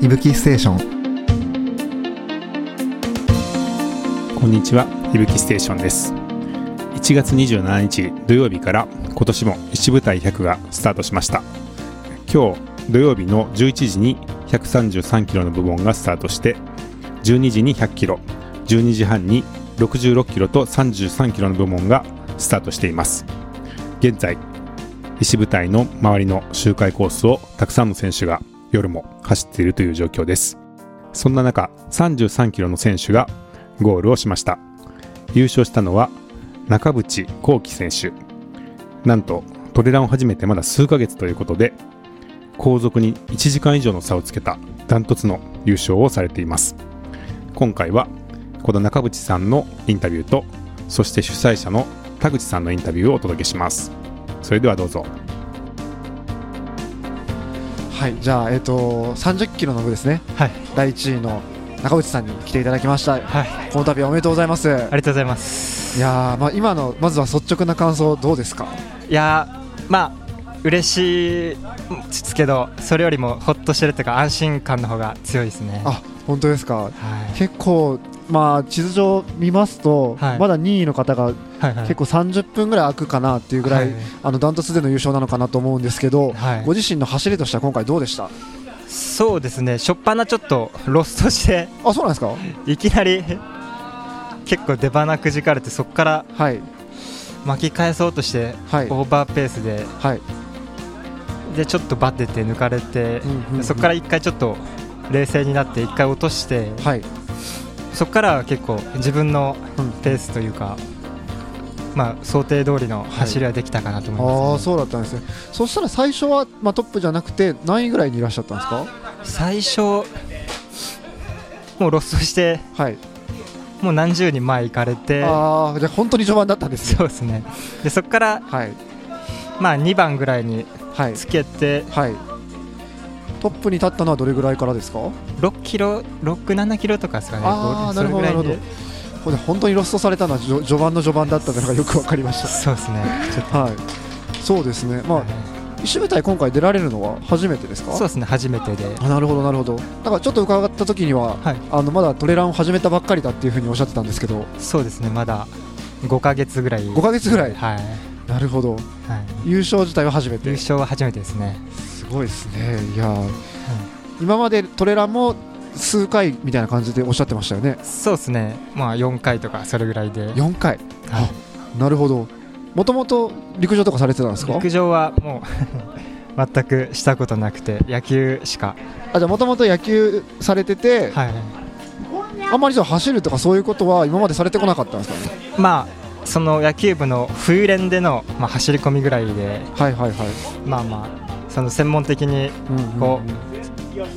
いぶきステーションこんにちは、いぶきステーションです。1月27日土曜日から今年も一部隊100がスタートしました。今日土曜日の11時に133キロの部門がスタートして、12時に100キロ、12時半に66キロと33キロの部門がスタートしています。現在、石部隊の周りの周回コースをたくさんの選手が夜も走っているという状況です。そんな中、33キロの選手がゴールをしました。優勝したのは中渕幸輝選手。なんとトレランを始めてまだ数ヶ月ということで後続に1時間以上の差をつけたダントツの優勝をされています。今回はこの中渕さんのインタビューとそして主催者の田口さんのインタビューをお届けします。それではどうぞ。はいじゃあえっ、と30キロの部ですね。はい、第1位の中渕さんに来ていただきました。はい、この度はおめでとうございます。ありがとうございます。いやーまあ今のまずは率直な感想どうですか？いやー、まあ、嬉しいですけど、それよりもほっとしてるというか、安心感の方が強いですね。あ本当ですか？はい、結構まあ地図上見ますと、はい。まだ2位の方が結構30分ぐらい空くかなっていうぐらい、はい。あのダントツでの優勝なのかなと思うんですけど、はい。ご自身の走りとしては今回どうでした？そうですね、初っ端ちょっとロストして、あそうなんですか？いきなり結構出花くじかれて、そこからはい。巻き返そうとして、はい。オーバーペースで、はい、でちょっとバテて抜かれて、うんうんうん。そこから一回ちょっと冷静になって、一回落として、はい。そこからは結構自分のうん。ペースというか、まあ、想定通りの走りはできたかなと思います、ね。ああそうだったんですね。そしたら最初は、まあ、トップじゃなくて何位ぐらいにいらっしゃったんですか？最初もうロストしてはい。もう何十人前行かれてああじゃあ本当に序盤だったんですね。そうですね。でそこから、はい。まあ、2番ぐらいにはい。つけてはいトップに立ったのはどれぐらいからですか？6キロ67キロとかですかね。あなるほどなるほど。ほんで本当にロストされたのは序盤の序盤だったのがよくわかりましそうですね。はい。そうですね。まあ石舞台今回出られるのは初めてですか？とそうですね。初めてで。あなるほどなるほど。だからちょっと伺った時には、はい。あのまだトレランを始めたばっかりだっていうふうにおっしゃってたんですけど。そうですね。まだ5ヶ月ぐらい。5ヶ月ぐらい？はい、なるほど。はい、優勝自体は初めて。優勝は初めてですね。すごいですね。いやー、今までトレランも数回みたいな感じでおっしゃってましたよね。そうですね。まあ4回とかそれぐらいで、はい。4回なるほど。もともと陸上とかされてたんですか？陸上はもう 全くしたことなくて野球しか、あじゃあもともと野球されてて、はい、あんまりじゃあ走るとかそういうことは今までされてこなかったんですかね？まあその野球部の冬練での、まあ、走り込みぐらいで。はいはいはい、まあまあその専門的にうんうんこ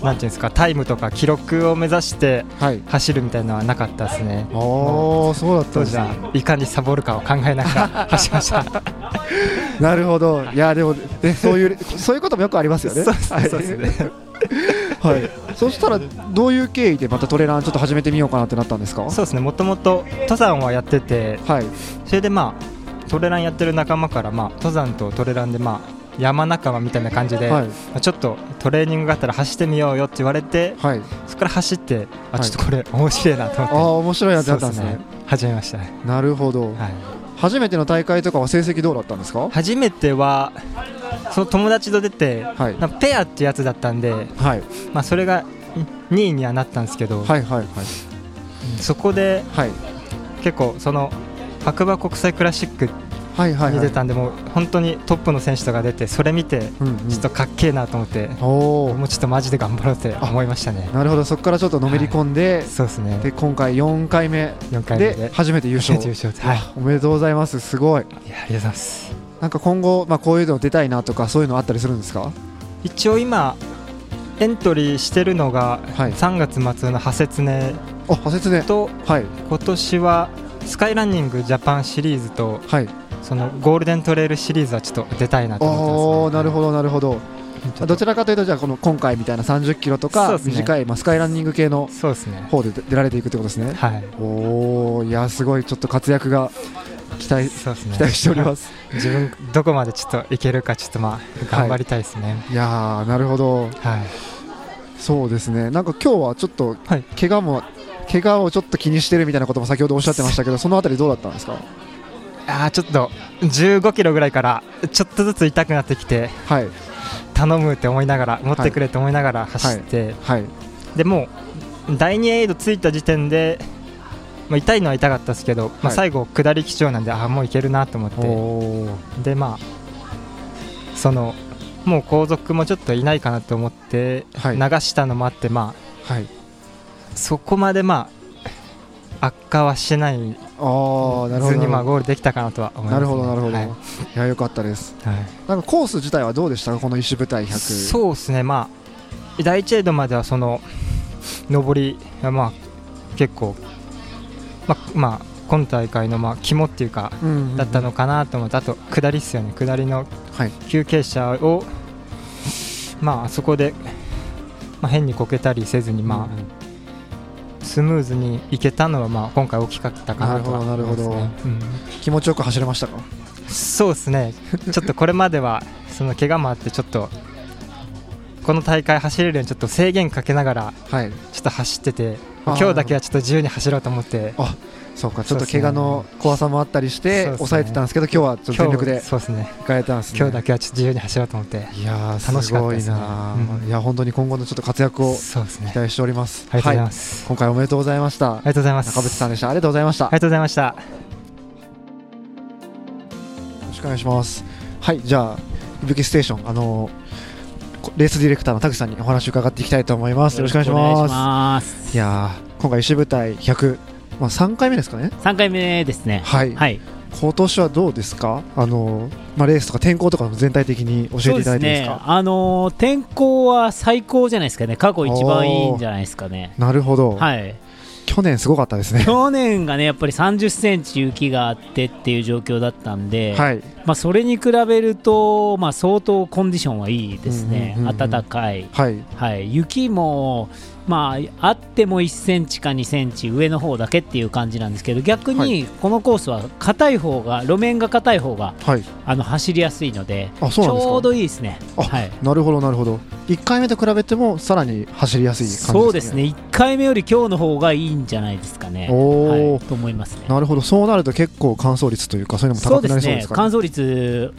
なんていうんですかタイムとか記録を目指してはい。走るみたいなのはなかったですね。ああそうだったん当時はですねいかにサボるかを考えながら走りました。なるほど。いやでもねそういうそういうこともよくありますよね。そうですねそうですね。はい、そ したらどういう経緯でまたトレランちょっと始めてみようかなってなったんですか？そうですね。もともと登山はやっててはい。それでまあトレランやってる仲間からまあ登山とトレランでまあ山仲間みたいな感じで、はい。まあちょっとトレーニングがあったら走ってみようよって言われてはい。そこから走ってあはい。ちょっとこれ面白いなとああ思って、面白いやつだったんですね。そう始めました、はい、なるほど。初めての大会とかは成績どうだったんですか？初めてはその友達と出て、はい。ペアってやつだったんで、はい。まあ、それが2位にはなったんですけど、はいはいはい。そこではい。結構その白馬国際クラシックはいはいはいに出たんで、もう本当にトップの選手とか出てそれ見てうんうん。ちょっとかっけえなと思って、おおもうちょっとマジで頑張ろうって思いましたね。なるほどそこからちょっとのめり込んで、そうですね。で今回4回目4回目で。で初めて優勝。はい。あおめでとうございます。すごい。いやありがとうございます。なんか今後、まあ、こういうの出たいなとかそういうのあったりするんですか？一応今エントリーしてるのがはい。3月末のハセツネとはい。今年はスカイランニングジャパンシリーズとはいそのゴールデントレイルシリーズはちょっと出たいなと思ってます、ね、なるほどなるほど。どちらかというとじゃあこの今回みたいな30キロとか短い、まあ、スカイランニング系の方で出られていくってことですね。はい。おおいやすごいちょっと活躍が期待そうですね。期待しております。自分どこまでちょっといけるかちょっとまあ頑張りたいですね。い。やーなるほど。はい、そうですね。なんか今日はちょっとはい。怪我も、怪我をちょっと気にしてるみたいなことも先ほどおっしゃってましたけどそのあたりどうだったんですか？あーちょっと15キロぐらいからちょっとずつ痛くなってきてはい。頼むって思いながら持ってくれって思いながら走って、はい。でもう第2エイドついた時点で、まあ、痛いのは痛かったですけど、まあ、はい。最後下り基調なんであーもういけるなと思って。でまあそのもう後続もちょっといないかなと思ってはい。流したのもあって、まはい。あそこまでまあ悪化はしないああなるほずにまあゴールできたかなとは思います、ね、どなるほどなるほど、はい。い、やよかったです。はい。なんかコース自体はどうでした？かこの石舞台100そうですね、まあ、第1エイドまではその上りがまあ結構、まあまあ、今大会のまあ肝っていうかうんうんうんだったのかなと思って、あと下りっすよね、下りのはい。休憩車を、まあ、あそこで、まあ、変にこけたりせずに、まうんうん。あ、スムーズにいけたのはまあ今回大きかったかなとは思います、ね、なるほどなるうん。気持ちよく走れましたか？そうですね、ちょっとこれまではその怪我もあって、ちょっとこの大会走れるようにちょっと制限かけながらはい。ちょっと走ってて、あー今日だけはちょっと自由に走ろうと思って、そうかちょっと怪我の怖さもあったりして抑えてたんですけど今日はちょっと全力でそうですね、行かれたんですね。今日だけはちょっと自由に走ろうと思って、いやー楽しかったですね。なうん。いや本当に今後のちょっと活躍を期待しております。ありがとうございはます。今回おめでとうございました。ありがとうございます。中渕さんでした。ありがとうございました。ありがとうございました。よろしくお願いします。はい、じゃあ、いぶきステーション、あのこレースディレクターの田口さんにお話を伺っていきたいと思います。よろしくお願いします。ます。いやー、今回、石舞台100、まあ、3回目ですかね。3回目ですね。はい、はい。今年はどうですか、あのまあ、レースとか天候とかも全体的に教えていただいていいですか？あのー天候は最高じゃないですかね。過去一番いいんじゃないですかね。なるほど、はい。去年すごかったですね。去年がねやっぱり3 0センチ雪があってっていう状況だったんで、はい、まあ、それに比べると、まあ、相当コンディションはいいですね、暖かい、はい、はい、雪も、まあ、あっても1センチか2センチ上の方だけっていう感じなんですけど逆はにこのコースは硬い方が路面が硬い方がはい、あの走りやすいのであ、そうなんですか。ちょうどいいですね。あはいなるほど、なるほど。1回目と比べても、さらに走りやすい感じですね。そうですね1回目より今日の方がいいんじゃないですかね。おーはい、と思いますね。なるほど、そうなると結構乾燥率というか、そういうのも高くなりそうですかね。乾燥率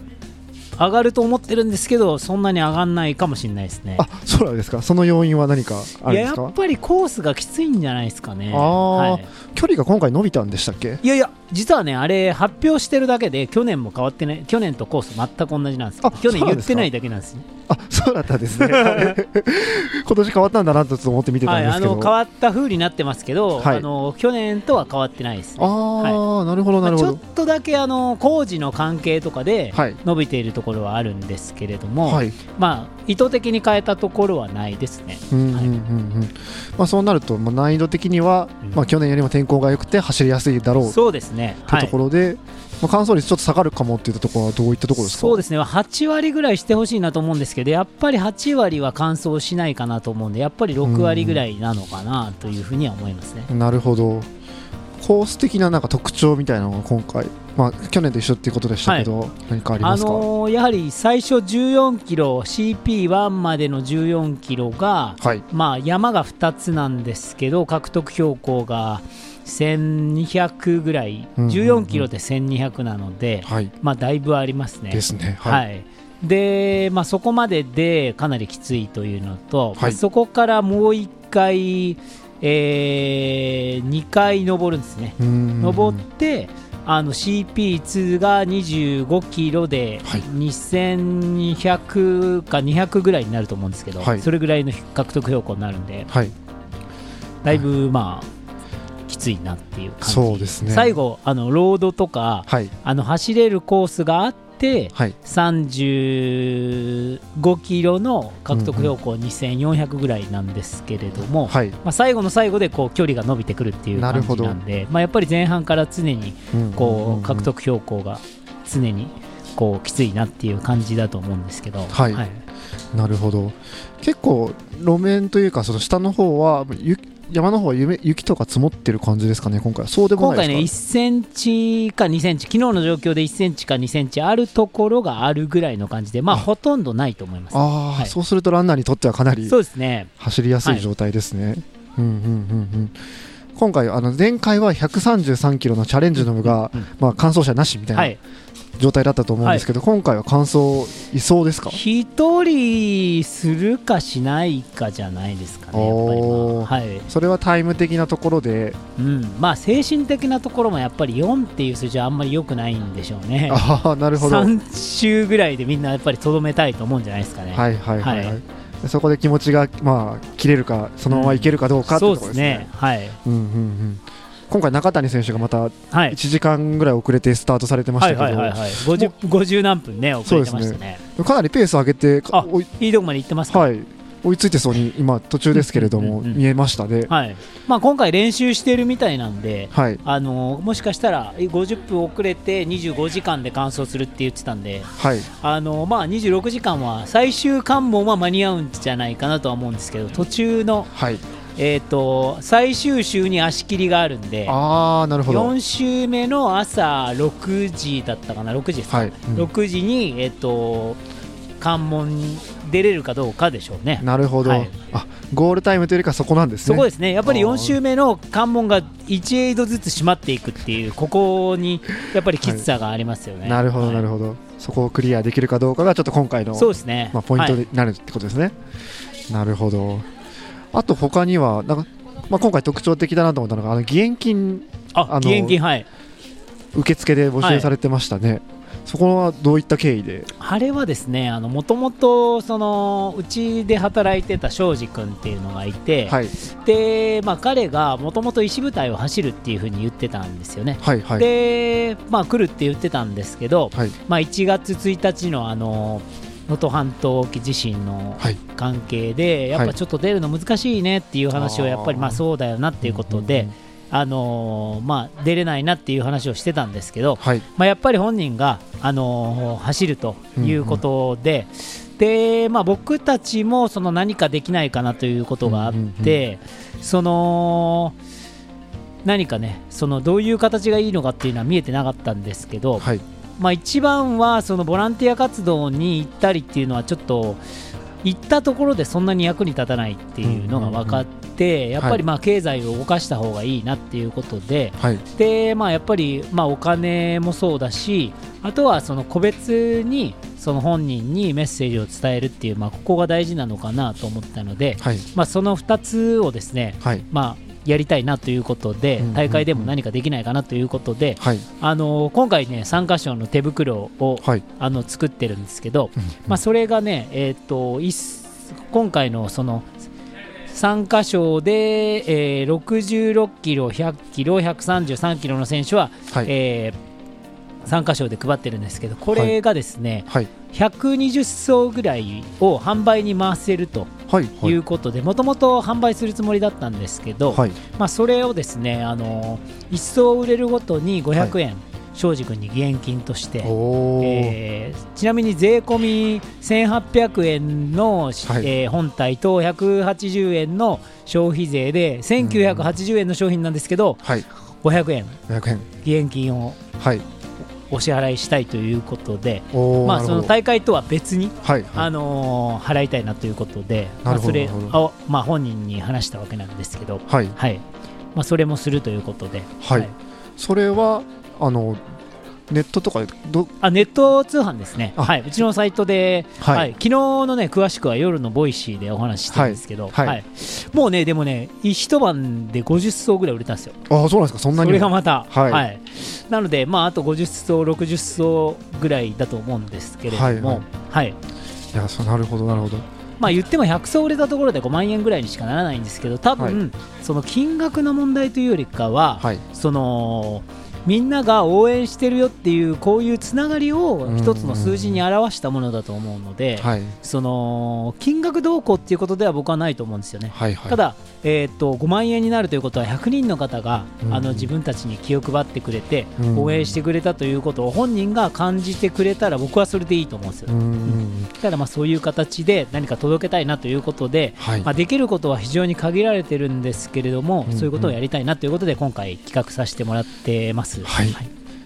上がると思ってるんですけどそんなに上がんないかもしれないですね。あそうなんですか。その要因は何かあいるんですか？ややっぱりコースがきついんじゃないですかね。あー。はい。距離が今回伸びたんでしたっけ？いやいや、実はね、あれ、発表してるだけで、去年も変わってない、去年とコース全く同じなんです去年言ってないだけなんですね。あそうだったんですね。今年変わったんだなと思って見てたはい、んですけど、あの変わった風になってますけど、はい。あの去年とは変わってないです、ね。あー、なるほどなるほど。まあちょっとだけあの工事の関係とかではい。伸びているところはあるんですけれども、はい。まあ、意図的に変えたところはないですね。うんうんうんうん。まあ、そうなると、まあ、難易度的には、うん。まあ、去年よりも天候が良くて走りやすいだろう。とそうですね。い。うところで、まあ、乾燥率ちょっと下がるかもっていったところはどういったところですか？そうですね。8割ぐらいしてほしいなと思うんですけどやっぱり8割は乾燥しないかなと思うんでやっぱり6割ぐらいなのかなというふうには思いますね。なるほど。コース的ななんか特徴みたいなのが今回、まあ、去年と一緒っていうことでしたけど、何かありあますか、のーやはり最初14キロ CP1 までの14キロが、はいまあ、山が2つなんですけど獲得標高が1200ぐらい、うんうんうん。14キロで1200なので、はい。まあ、だいぶありますね。ですね。はい。で、まあ、そこまででかなりきついというのと、はい。そこからもう1回、え2回登るんですね。うん登ってあの CP2 が25キロではい。2200か200ぐらいになると思うんですけど、はい。それぐらいの獲得標高になるんではい。だいぶまあきついなっていう感じ。そうですね。最後あのロードとかはい。あの走れるコースがあってはい。35キロの獲得標高2400ぐらいなんですけれども、はい。まあ、最後の最後でこう距離が伸びてくるっていう感じなんで、まあ、やっぱり前半から常にこうんうんうん。う獲得標高が常にこうきついなっていう感じだと思うんですけど、はい。なるほど。結構路面というかその下の方はゆ山の方は雪雪とか積もってる感じですかね今回は。そうでも今回ね1ないですセンチか2センチ昨日の状況で1センチか2センチあるところがあるぐらいの感じでまああ。ほとんどないと思います。かああ、はい。そうするとランナーにとってはかなりそうですね。走りやすい状態ですね、うんうんうんうん今回あの前回は133キロのチャレンジの部が、うんうんまあ、完走者なしみたいはない状態だったと思うんですけど、今回は完走いそうですか？一人するかしないかじゃないですかねやっぱり、まあ。おー。はい。それはタイム的なところで、うん、まあ精神的なところもやっぱり4っていう数字はあんまり良くないんでしょうね。ああなるほど。はい3周ぐらいでみんなやっぱりとどめたいと思うんじゃないですかね、はいはい、はいはい。でそこで気持ちがまあ切れるかそのままいけるかどうかってそうでところですすねね。はい。うんうんうん今回中谷選手がまたはい。1時間ぐらい遅れてスタートされてましはたけど、いはいはいはい 50, 50何分ね遅れてましたね。かなりペース上げてかあおいいいとこまで行ってますか？はい。追いついてそうに今途中ですけれども、うんうんうん見えましたね。はい。まあ、今回練習してるみたいなんではい。あのもしかしたらえ50分遅れて25時間で完走するって言ってたんではい。あの、まあ、26時間は最終関門は間に合うんじゃないかなとは思うんですけど途中の、はいえー、と最終週に足切りがあるんでああなるほど。4週目の朝6時だったかな6時ですか、はい、うん。6時に、えー、と関門に出れるかどうかでしょうね。なるほど、はい。あゴールタイムというよりかそこなんですね。そこですね。やっぱりあー。4周目の関門が1エイドずつ閉まっていくっていうここにやっぱりきつさがありますよね。なるほどはい。なるほど、そこをクリアできるかどうかがちょっと今回のそうですね、まあ、ポイントはい。になるってことですね、なるほどあと他にはなんか、まあ、今回特徴的だなと思ったのがあの義援金ああの義援金はい。受付で募集されてましたね、そこはどういった経緯で？あれはですねもともとそのうちで働いてた庄司君っていうのがいて、はい。でまあ、彼がもともと石舞台を走るっていうふうに言ってたんですよね。はいはい。で、まあ、来るって言ってたんですけど、はい。まあ、1月1日のあの能登半島沖地震のはい関係で、やっぱちょっと出るの難しいねっていう話をやっぱりまあそうだよなっていうことで、あのーまあ、出れないなっていう話をしてたんですけど、はい。まあ、やっぱり本人が、あのー走るということで、でまあ、僕たちもその何かできないかなということがあって、その何かねそのどういう形がいいのかっていうのは見えてなかったんですけど、はいまあ、一番はそのボランティア活動に行ったりっていうのはちょっと行ったところでそんなに役に立たないっていうのが分かって、やっぱりまあ経済を動かした方がいいなっていうことで、はい。でまあ、やっぱりまあお金もそうだしあとはその個別にその本人にメッセージを伝えるっていう、まあ、ここが大事なのかなと思ったので、はい。まあ、その2つをですね、はい。まあ、やりたいなということでうんうんうん。大会でも何かできないかなということで、はい。あの今回ね参加賞の手袋をはい。あの作ってるんですけど、うんまあ、それがね、えー、と今回のその参加賞で、えー66キロ、100キロ、133キロの選手は、はい。えー参加賞で配ってるんですけどこれがですね、はい。120層ぐらいを販売に回せるとはい。はいいうことでもともと販売するつもりだったんですけど、はい。まあ、それをですねあの1層売れるごとに500円、庄司君に義援金として。えーちなみに税込み1800円の、はい。えー本体と180円の消費税で1980円の商品なんですけどはい。500円。500円。義援金を。はいお支払いしたいということで、まあ、その大会とは別に、はいあのー払いたいなということで、まあそれを、まあ、本人に話したわけなんですけど、はい。はい。まあ、それもするということで、はい。それはあのネットとかでどあネット通販ですね、あはい、うちのサイトで、はい。はい。昨日のね詳しくは夜のボイシーでお話ししてるんですけど、はい。はい。はいもうねでもね一晩で50足ぐらい売れたんですよ。ああそうなんですか？そんなそにれがまた、はい。なのでまああと50足60足ぐらいだと思うんですけれども。はいい。い。やそうなるほどなるほど。まあ言っても100層売れたところで5万円ぐらいにしかならないんですけど多分、その金額の問題というよりかは、はい。そのみんなが応援してるよっていうこういうつながりを一つの数字に表したものだと思うので、はい。その金額動向っていうことでは僕はないと思うんですよね。はいはい。ただ、えー、と5万円になるということは100人の方が、うん。あの自分たちに気を配ってくれて、うん。応援してくれたということを本人が感じてくれたら僕はそれでいいと思うんですよ。うんただまあそういう形で何か届けたいなということで、はい。まあ、できることは非常に限られてるんですけれども、うん。そういうことをやりたいなということで今回企画させてもらってます。はい。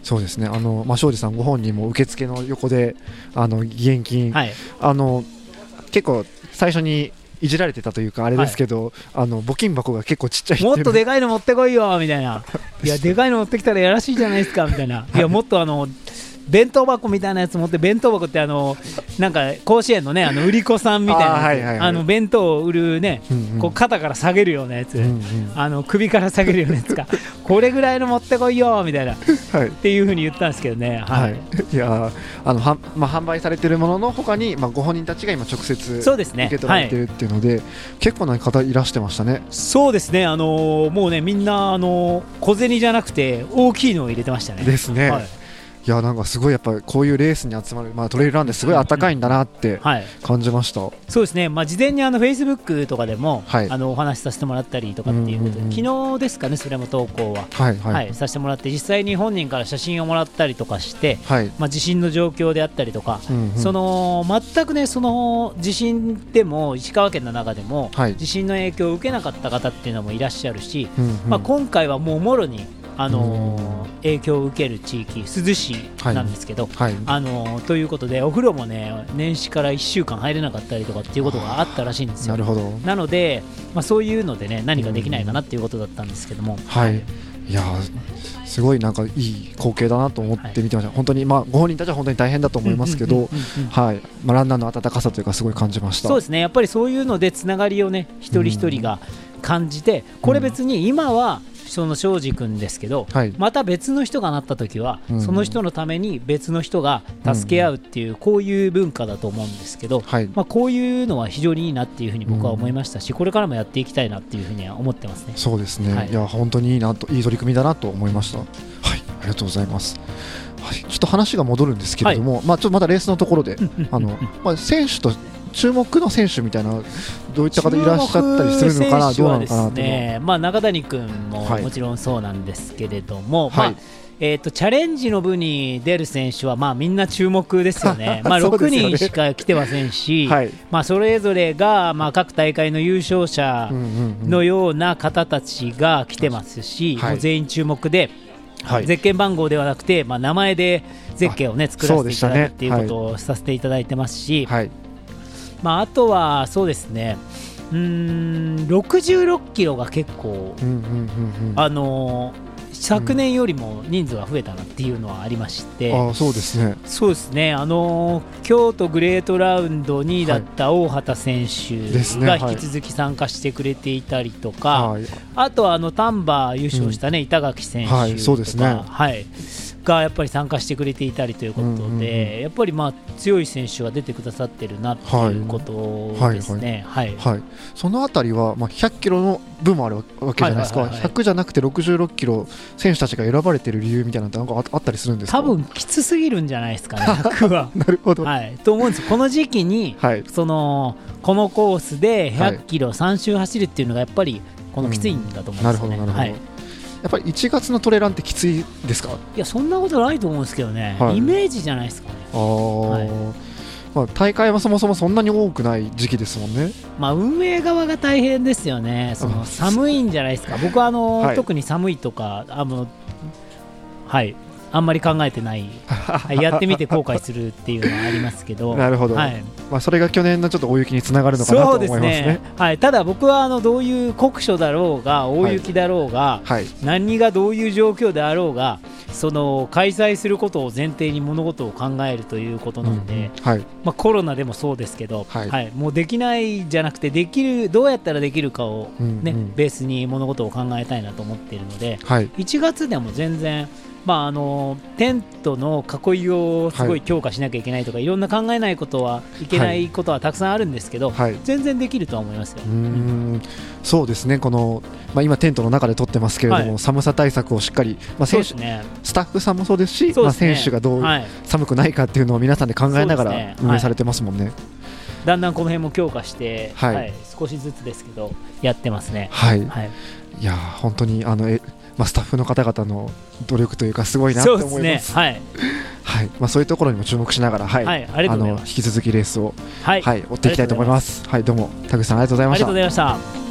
そうですね。あの、まあ、庄司さんご本人も受付の横であの義援金、はい。あの結構最初にいじられてたというかあれですけど、あの募金箱が結構ちっちゃいもう。っとでかいの持ってこいよみたいな、いや、でかいの持ってきたらやらしいじゃないですかみたいな、いや、もっとあの弁当箱みたいなやつ持って、弁当箱ってあの、なんか甲子園のね、あの売り子さんみたいなあーはいはいはい。あの弁当を売るね、うんうんこう肩から下げるようなやつ、うんうんあの首から下げるようなやつか、これぐらいの持ってこいよみたいな、っはい。ていうふうに言ったんですけどね、ははい。い、いやーあのはん、まあ、販売されてるものの他に、まあ、ご本人たちが今直接そうですね。受け取られてるっていうので、結構な方いらしてましたね。そうですね、あのーもうね、みんな、あのー小銭じゃなくて、大きいのを入れてましたね。ですね、はいい、やなんかすごいやっぱりこういうレースに集まる、まあ、トレイルランですごい暖かいんだなってはい。感じました、そうですね、まあ、事前にあの Facebook とかでも、はい。あのお話しさせてもらったりとかっていうことで、うんうんうん。昨日ですかね、それも投稿は、はいはい。はい。させてもらって、実際に本人から写真をもらったりとかして、はい、まあ、地震の状況であったりとか、うんうん。その全くね、その地震でも、石川県の中でも、はい。地震の影響を受けなかった方っていうのもいらっしゃるし、うんうん。まあ、今回はもうもろに、あのー影響を受ける地域、珠洲市なんですけど、はい。あのーということで、お風呂もね、年始から1週間入れなかったりとかっていうことがあったらしいんですよ。なるほど。なので、まあ、そういうのでね、何かできないかなっていうことだったんですけども、はい。いやーすごいなんかいい光景だなと思って見てました、本当にまあご本人たちは本当に大変だと思いますけど、うんうんうんうん。はい。まあ、ランナーの温かさというかすごい感じました。そうですね、やっぱりそういうので、つながりをね、一人一人が感じて、これ別に今は、その庄司君ですけど、はい。また別の人がなった時は、うん。その人のために別の人が助け合うっていう、こういう文化だと思うんですけど、はい。まあ、こういうのは非常にいいなっていうふうに僕は思いましたし、これからもやっていきたいなっていうふうには思ってますね。そうですね、はい。い、や本当にいいなといい取り組みだなと思いました。はい。ありがとうございます。はい、ちょっと話が戻るんですけれども、まあちょっとまたレースのところで、あの まあ選手と注目の選手みたいなどういった方いらっしゃったりするのかな、どうなのかなとまあ、中谷君もはい。もちろんそうなんですけれども、はい。まあえー、とチャレンジの部に出る選手は、まあ、みんな注目ですよね、まあ、6そうですよね。人しか来てませんし、はい、まあ、それぞれが、まあ、各大会の優勝者のような方たちが来てますし、はい。もう全員注目で、はい。ゼッケン番号ではなくて、まあ、名前でゼッケンを、ね、作らせていただくっていうことをさせていただいてますし、はいまあ、あとはそうですね、うーん66キロが結構、うんうんうんうん。あのー昨年よりも人数が増えたなっていうのはありまして、ああそうですね。そうですね、あのー京都グレートラウンド2位だった大畑選手が引き続き参加してくれていたりとか、はい。あとはあの丹波優勝した、ね板垣選手とか、はいそうですね。はいがやっぱり参加してくれていたりということで、やっぱりまあ強い選手が出てくださってるなっていうことですね。はいはい、そのあたりは、まあ、100キロの部もあるわけじゃないですか、はい。はいはいはい100じゃなくて66キロ選手たちが選ばれてる理由みたいなのってなんかああったりするんですか？多分きつすぎるんじゃないですかね、100は。なるほど、はい、と思うんですこの時期にはい。そのこのコースではい100キロ3周走るっていうのがやっぱりこのきついんだと思うんなですよね。るほどなるほど、はい、やっぱり1月のトレランってきついですか？いやそんなことないと思うんですけどね、はい。イメージじゃないですかね。あー、まあ、大会はそもそもそんなに多くない時期ですもんね。まあ、運営側が大変ですよね、そのあ寒いんじゃないですか、僕はあの、はい。特に寒いとかあの、はい、あんまり考えてない、はいやってみて後悔するっていうのはありますけど、なるほど、はい、まあ、それが去年のちょっと大雪につながるのかなと思いますね。ね、はい、ただ僕はあのどういう酷暑だろうが、大雪だろうが、はい。何がどういう状況であろうが、その開催することを前提に物事を考えるということなので、はい。まあ、コロナでもそうですけど、はい。もうできないじゃなくてできるどうやったらできるかを、ねうんうん。ベースに物事を考えたいなと思っているのではい。1月でも全然まあ、あのテントの囲いをすごい強化しなきゃいけないとか、はい、いろんな考えないことはいけないことはたくさんあるんですけど、はい、全然できるとは思いますよ。うん。そうですねこの、まあ、今、テントの中で撮ってますけれども、はい、寒さ対策をしっかり、まあ選手、ね、スタッフさんもそうですし、すね、まあ、選手がどう寒くないかっていうのを皆さんで考えながら運営されてますもんね。だんだんこの辺も強化して、はい、はい、少しずつですけどやってますね。はい、はい、いや本当にあのえ、まあ、スタッフの方々の努力というかすごいなと思います。はいはいまあ、そういうところにも注目しながら、はい、はい、ああの引き続きレースを、はい、はい、追っていきたいと思います。はい、どうも田口さんありがとうございました。ありがとうございました。